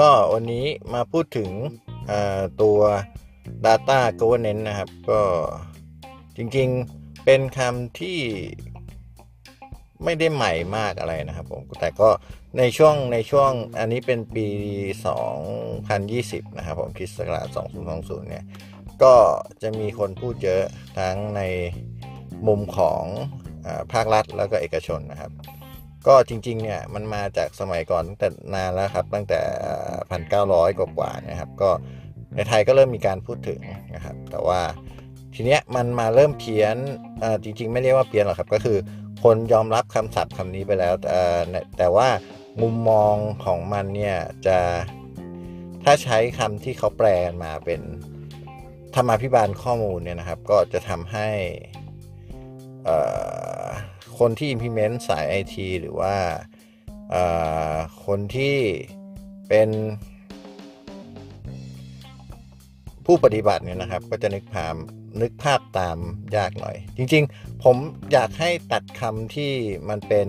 ก็วันนี้มาพูดถึงตัว Data Governance นะครับ ก็จริงๆเป็นคำที่ไม่ได้ใหม่มากอะไรนะครับผม แต่ก็ในช่วงในช่วงอันนี้เป็นปี 2020 นะครับผมคริสต์ศักราช2020 เนี่ย ก็จะมีคนพูดเยอะทั้งในมุมของอภาครัฐแล้วก็เอกชนนะครับ ก็จริงๆเนี่ยมันมาจากสมัยก่อนตั้งแต่นานแล้วครับ ตั้งแต่1,900กว่านะครับ ก็ในไทยก็เริ่มมีการพูดถึงนะครับ แต่ว่าทีเนี้ยมันมาเริ่มเพี้ยนจริง ๆ ไม่เรียกว่าเพี้ยนหรอกครับ ก็คือคนยอมรับคำศัพท์คำนี้ไปแล้วแต่แต่ว่ามุมมองของมันเนี่ยจะถ้าใช้คำที่เขาแปลมาเป็นธรรมาภิบาลข้อมูลเนี่ยนะครับ ก็จะทำให้ คนที่ implement สาย IT หรือว่าคนที่เป็นผู้ปฏิบัติเนี่ยนะครับ ก็จะนึกภาพนึกภาพตามยากหน่อย จริงๆ ผมอยากให้ตัดคำที่มันเป็น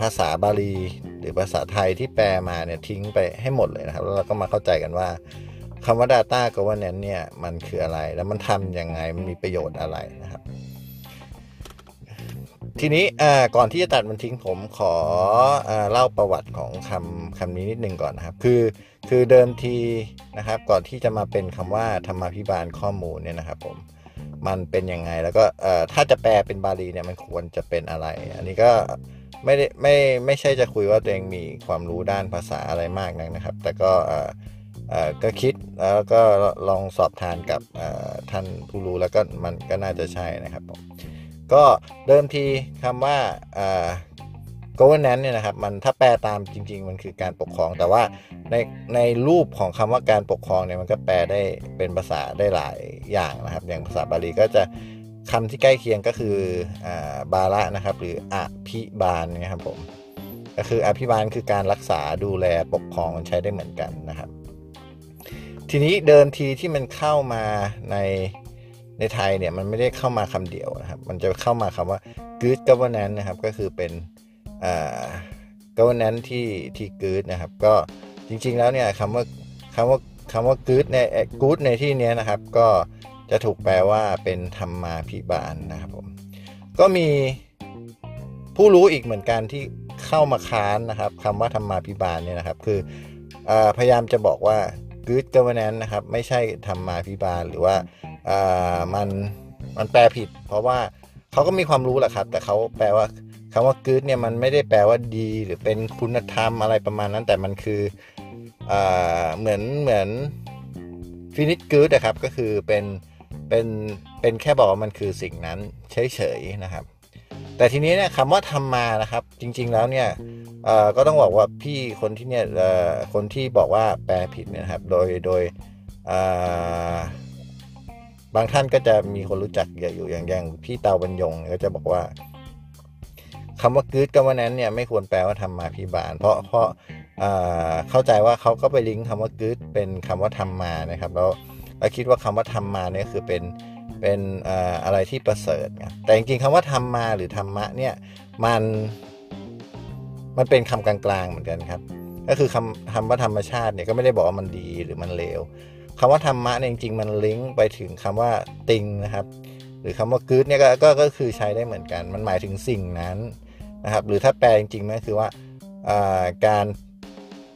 ภาษาบาลี หรือภาษาไทยที่แปลมาเนี่ยทิ้งไปให้หมดเลยนะครับ แล้วเราก็มาเข้าใจกันว่าคำว่า Data Governance เนี่ยมันคืออะไร แล้วมันทำยังไงมันมีประโยชน์อะไรนะครับ ทีนี้ก่อนที่จะตัดมันทิ้งผมขออเล่าประวัติของคำคำนี้นิดนึงก่อนนะครับ คือคือเดิมทีนะครับ ก่อนที่จะมาเป็นคำว่าธรรมาภิบาลข้อมูลเนี่ยนะครับผมมันเป็นยังไงแล้วก็ถ้าจะแปลเป็นบาลีเนี่ยมันควรจะเป็นอะไร อันนี้ก็ไม่ได้ไม่ไม่ใช่จะคุยว่าตัวเองมีความรู้ด้านภาษาอะไรมากนักนะครับ แต่ก็ก็คิดแล้วก็ลองสอบทานกับท่านผู้รู้แล้วก็มันก็น่าจะใช่นะครับผม ก็เดิมทีคำว่า governance เนี่ยนะครับมันถ้าแปลตามจริง ๆ มันคือการปกครอง แต่ว่าในในรูปของคำว่าการปกครองเนี่ยมันก็แปลได้เป็นภาษาได้หลายอย่างนะครับ อย่างภาษาบาลีก็จะคำที่ใกล้เคียงก็คืออบาละนะครับ หรืออภิบาลนะครับผมก็คืออภิบาลคือการรักษาดูแลปกครองมันใช้ได้เหมือนกันนะครับ ทีนี้เดิมทีที่มันเข้ามาใน ในไทยเนี่ยมันไม่ได้เข้ามาคำเดียวนะครับ มันจะเข้ามาคำว่า good governance นะครับ ก็คือเป็น governance ที่ที่ good นะครับ ก็จริงๆแล้วเนี่ยคำว่าคำว่าคำว่า good ใน good ในที่นี้นะครับ ก็จะถูกแปลว่าเป็นธรรมาภิบาลนะครับผม ก็มีผู้รู้อีกเหมือนกันที่เข้ามาค้านนะครับคำว่าธรรมาภิบาลเนี่ยนะครับ คืออพยายามจะบอกว่า good governance นะครับ ไม่ใช่ธรรมาภิบาลหรือว่า มันมันแปลผิด เพราะว่าเขาก็มีความรู้แหละครับ แต่เขาแปลว่าคำว่า good เนี่ยมันไม่ได้แปลว่าดี หรือเป็นคุณธรรมอะไรประมาณนั้น แต่มันคืออเหมือนเหมือน finish good นะครับก็คือเป็นเป็นเป็นแค่บอกว่ามันคือสิ่งนั้นเฉยๆนะครับ แต่ทีนี้เนี่ยคำว่าทำมานะครับ จริง ๆแล้วเนี่ยก็ต้องบอกว่าพี่คนที่เนี่ยคนที่บอกว่าแปลผิดนะครับ โดยโดย บางท่านก็จะมีคนรู้จักอยู่อย่างอย่างพี่เตาบรรยงก็จะบอกว่าคำว่ากืดกับวันนั้นเนี่ยไม่ควรแปลว่าทำมาพิบาล เพราะเพราะเข้าใจว่าเขาก็ไปลิงก์คำว่ากืดเป็นคำว่าทำมานะครับ แล้วเราคิดว่าคำว่าทำมาเนี่ยคือเป็นเป็นอะไรที่ประเสริฐแต่จริงๆคำว่าทำมาหรือธรรมะเนี่ยมันมันเป็นคำกลางๆเหมือนกันครับ ก็คือคำคำว่าธรรมชาติเนี่ยก็ไม่ได้บอกว่ามันดีหรือมันเลว คำว่าธรรมะเนี่ยจริงๆ มันลิงก์ไปถึงคำว่าติงนะครับ หรือคำว่ากึดเนี่ยก็ก็คือใช้ได้เหมือนกัน มันหมายถึงสิ่งนั้นนะครับ หรือถ้าแปลจริงๆก็คือว่าการ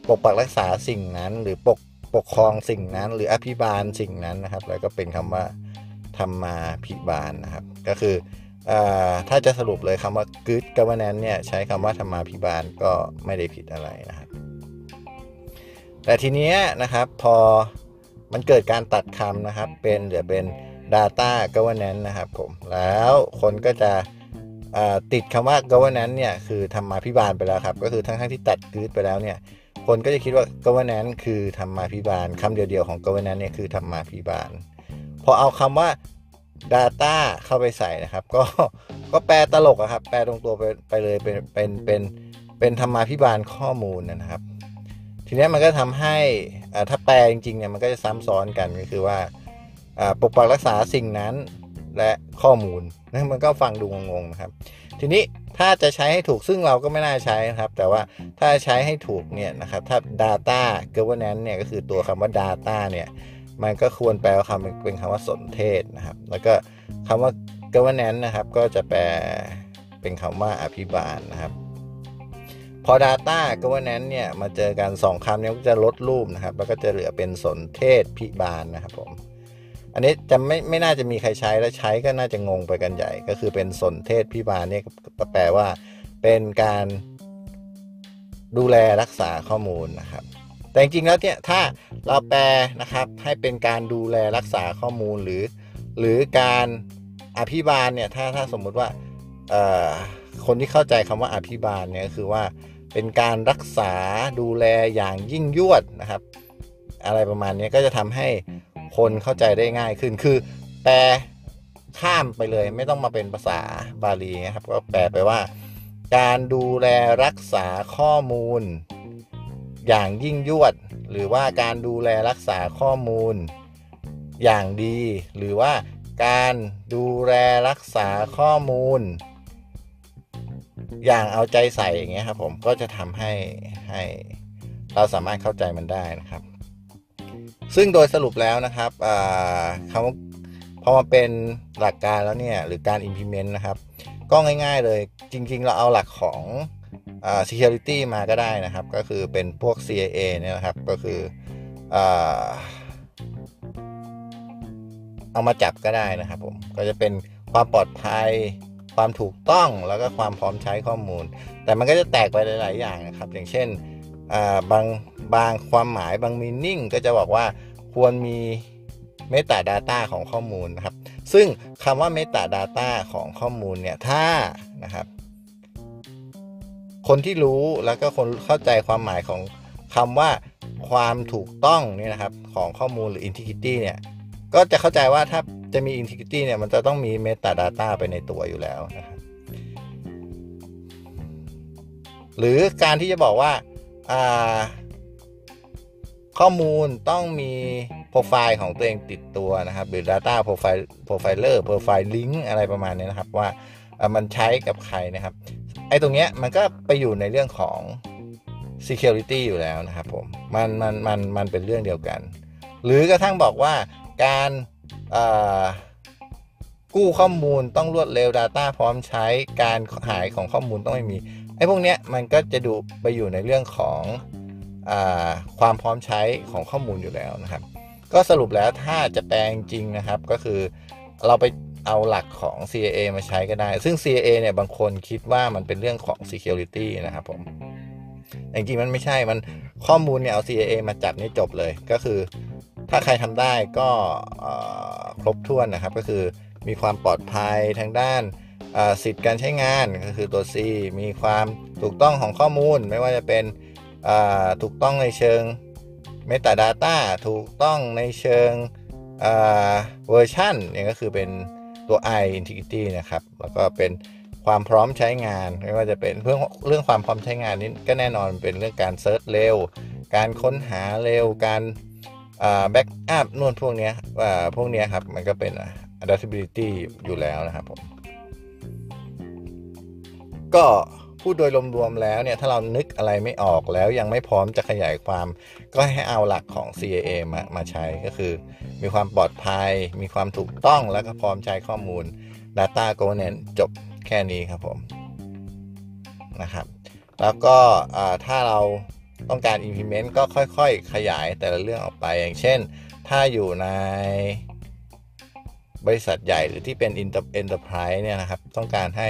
ปกปักรักษาสิ่งนั้น หรือปกปกครองสิ่งนั้น หรืออภิบาลสิ่งนั้นนะครับ แล้วก็เป็นคำว่าธรรมาภิบาลนะครับ ก็คือถ้าจะสรุปเลยคำว่า good governance เนี่ยใช้คำว่าธรรมาภิบาลก็ไม่ได้ผิดอะไรนะครับ แต่ทีนี้นะครับพอ มันเกิดการตัดคำนะครับ เป็นเหลือเป็น data governance นะครับผม แล้วคนก็จะติดคำว่า governance เนี่ยคือทำมาพิบาลไปแล้วครับ ก็คือทั้งทั้งที่ตัดกืดไปแล้วเนี่ย คนก็จะคิดว่า governance คือธรรมาภิบาลคำเดียวๆของ governance เนี่ยคือธรรมาภิบาล พอเอาคำว่า data เข้าไปใส่นะครับ ก็ก็แปลตลกอะครับ แปลตรงตัวไปไปเลยเป็นเป็นเป็นเป็นธรรมาภิบาลข้อมูลนะครับ ทีนี้มันก็ทำให้ ถ้าแปลจริงๆเนี่ยมันก็จะซ้ำซ้อนกันก็คือว่าอ่าปกปักรักษาสิ่งนั้นและข้อมูลนะมันก็ฟังดูงงๆนะครับ ทีนี้ถ้าจะใช้ให้ถูกซึ่งเราก็ไม่น่าใช้นะครับ แต่ว่าถ้าใช้ให้ถูกเนี่ยนะครับถ้า data governance เนี่ยก็คือตัวคำว่า data เนี่ยมันก็ควรแปลคำเป็นคำว่าสนเทศนะครับ แล้วก็คำว่า governance นะครับ ก็จะแปลเป็นคำว่าอภิบาลนะครับ พอ data governance เนี่ยมาเจอกันสองคำนี้ก็จะลดรูปนะครับ แล้วก็จะเหลือเป็นสนเทศพิบาลนะครับผม อันนี้จะไม่ไม่น่าจะมีใครใช้และใช้ก็น่าจะงงไปกันใหญ่ ก็คือเป็นสนเทศพิบาลเนี่ยแปลว่า เป็นการดูแลรักษาข้อมูลนะครับ แต่จริงๆแล้วเนี่ยถ้าเราแปลนะครับให้เป็นการดูแลรักษาข้อมูลหรือ หรือการอภิบาลเนี่ยถ้าถ้าสมมุติว่าเอ่อคนที่เข้าใจคำว่าอภิบาลเนี่ยก็คือว่า เป็นการรักษาดูแลอย่างยิ่งยวดนะครับ อะไรประมาณนี้ก็จะทำให้คนเข้าใจได้ง่ายขึ้น คือแปลข้ามไปเลยไม่ต้องมาเป็นภาษาบาลีนะครับ ก็แปลไปว่า การดูแลรักษาข้อมูล อย่างยิ่งยวด หรือว่าการดูแลรักษาข้อมูล อย่างดี หรือว่าการดูแลรักษาข้อมูล อย่างเอาใจใส่อย่างเงี้ยครับผมก็จะทำให้ให้เราสามารถเข้าใจมันได้นะครับ ซึ่งโดยสรุปแล้วนะครับคำพอมาเป็นหลักการแล้วเนี่ยหรือการ implement นะครับ ก็ง่ายๆเลยจริงๆ เราเอาหลักของอ security มาก็ได้นะครับ ก็คือเป็นพวก CIA เนี่ยนะครับก็คืออเอามาจับก็ได้นะครับผมก็จะเป็นความปลอดภัย ความถูกต้องแล้วก็ความพร้อมใช้ข้อมูล แต่มันก็จะแตกไปหลาย ๆ อย่างนะครับ อย่างเช่นบางบางความหมายบางมีนิ่งก็จะบอกว่าควรมีเมตา Data ของข้อมูลนะครับ ซึ่งคำว่าเมตา Data ของข้อมูลเนี่ยถ้านะครับ คนที่รู้แล้วก็คนเข้าใจความหมายของคำว่าความถูกต้องนี่นะครับของข้อมูลหรือ integrity เนี่ยก็จะเข้าใจว่าถ้า จะมี integrity เนี่ยมันจะต้องมี meta data ไปในตัวอยู่แล้วนะครับหรือการที่จะบอกว่าข้อมูลต้องมีโปรไฟล์ของตัวเองติดตัวนะครับ หรือ Data Profile Profiler Profile Link อะไรประมาณนี้นะครับ ว่ามันใช้กับใครนะครับ ไอ้ตรงเนี้ยมันก็ไปอยู่ในเรื่องของ security อยู่แล้วนะครับผม มันมันมันมันเป็นเรื่องเดียวกัน หรือกระทั่งบอกว่าการ กู้ข้อมูลต้องรวดเร็ว Data พร้อมใช้การหายของข้อมูลต้องไม่มีไอ้พวกเนี้ยมันก็จะดูไปอยู่ในเรื่องของอความพร้อมใช้ของข้อมูลอยู่แล้วนะครับ ก็สรุปแล้วถ้าจะแปลงจริงนะครับ ก็คือเราไปเอาหลักของ CIA มาใช้ก็ได้ ซึ่ง CIA เนี่ยบางคนคิดว่ามันเป็นเรื่องของ security นะครับผมจริงๆมันไม่ใช่มันข้อมูลเนี่ยเอา CIA มาจับนี่จบเลยก็คือ ถ้าใครทำได้ก็ครบถ้วนนะครับ ก็คือมีความปลอดภัยทางด้านสิทธิ์การใช้งานก็คือตัว C มีความถูกต้องของข้อมูล ไม่ว่าจะเป็นถูกต้องในเชิง Metadata ถูกต้องในเชิงเวอร์ชันเนี่ยก็คือเป็นตัว I integrity นะครับ แล้วก็เป็นความพร้อมใช้งาน ไม่ว่าจะเป็นเรื่องเรื่องความพร้อมใช้งานนี้ก็แน่นอนเป็นเรื่องการ search เร็ว การค้นหาเร็ว การ backup นู่นพวกนี้พวกนี้ครับ มันก็เป็น availability อยู่แล้วนะครับผม ก็พูดโดยรวมๆแล้วเนี่ย ถ้าเรานึกอะไรไม่ออกแล้วยังไม่พร้อมจะขยายความ ก็ให้เอาหลักของ CIA มามาใช้ก็คือ มีความปลอดภัย มีความถูกต้องแล้วก็พร้อมใช้ข้อมูล Data Governance จบแค่นี้ครับผมนะครับ แล้วก็ถ้าเรา ต้องการ implement ก็ค่อยๆ ขยายแต่ละเรื่องออกไป อย่างเช่น ถ้าอยู่ในบริษัทใหญ่หรือที่เป็น enterprise เนี่ยนะครับ ต้องการให้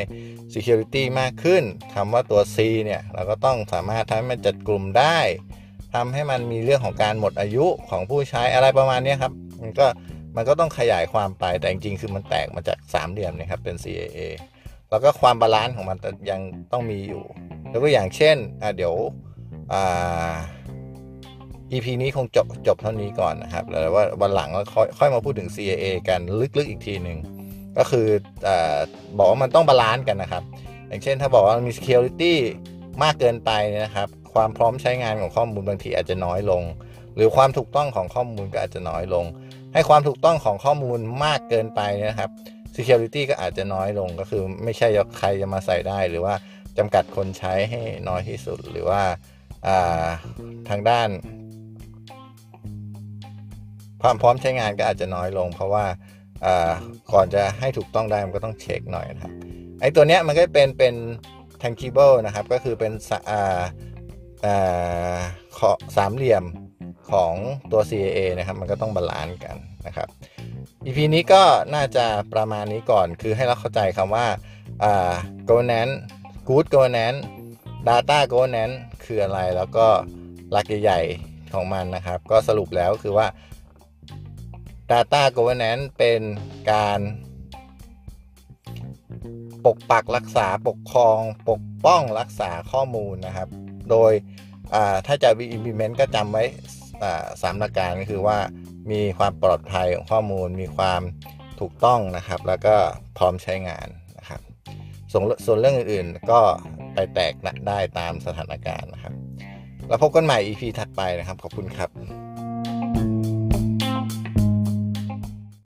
security มากขึ้นคำว่าตัว C เนี่ย เราก็ต้องสามารถทำให้มันจัดกลุ่มได้ทำให้มันมีเรื่องของการหมดอายุของผู้ใช้อะไรประมาณนี้ครับ มันก็มันก็ต้องขยายความไปแต่จริงๆ คือมันแตกมาจาก3เหลี่ยมนะครับเป็น CIA แล้วก็ความ balance ของมันยังต้องมีอยู่แล้วก็อย่างเช่นอะเดี๋ยว อ่า EP นี้คงจบจบเท่านี้ก่อนนะครับแล้วว่าวันหลังเราค่อยค่อยมาพูดถึง CIA กันลึกๆอีกทีหนึ่งก็คืออาบอกว่ามันต้อง balance กันนะครับ อย่างเช่นถ้าบอกว่ามี security มากเกินไปเนยนะครับ ความพร้อมใช้งานของข้อมูลบางทีอาจจะน้อยลง หรือความถูกต้องของข้อมูลก็อาจจะน้อยลง ให้ความถูกต้องของข้อมูลมากเกินไปนะครับ security ก็อาจจะน้อยลงก็คือไม่ใช่ใครจะมาใส่ได้ หรือว่าจำกัดคนใช้ให้น้อยที่สุดหรือว่า ทางด้าน ความพร้อมใช้งานก็อาจจะน้อยลง เพราะว่าก่อนจะให้ถูกต้องได้มันก็ต้องเช็คหน่อยนะครับไอตัวเนี้ยมันก็เป็นเป็น triangle นะครับ ก็คือเป็นอ่าสามเหลี่ยมของตัว CIA นะครับ มันก็ต้อง balance กันนะครับ EP นี้ก็น่าจะประมาณนี้ก่อน คือให้เราเข้าใจคำว่า governance good governance data governance คืออะไรแล้วก็หลักใหญ่ๆของมันนะครับ ก็สรุปแล้วคือว่า Data Governance เป็นการปกปักรักษาปกครองปกป้องรักษาข้อมูลนะครับ โดยถ้าจะ implement ก็จำไว้สามหลักการก็คือว่ามีความปลอดภัยของข้อมูล มีความถูกต้องนะครับ แล้วก็พร้อมใช้งานนะครับ ส่วนส่วนเรื่องอื่นๆก็ ไปแตกได้ตามสถานการณ์นะครับ แล้วพบกันใหม่ EP ถัดไปนะครับ ขอบคุณครับ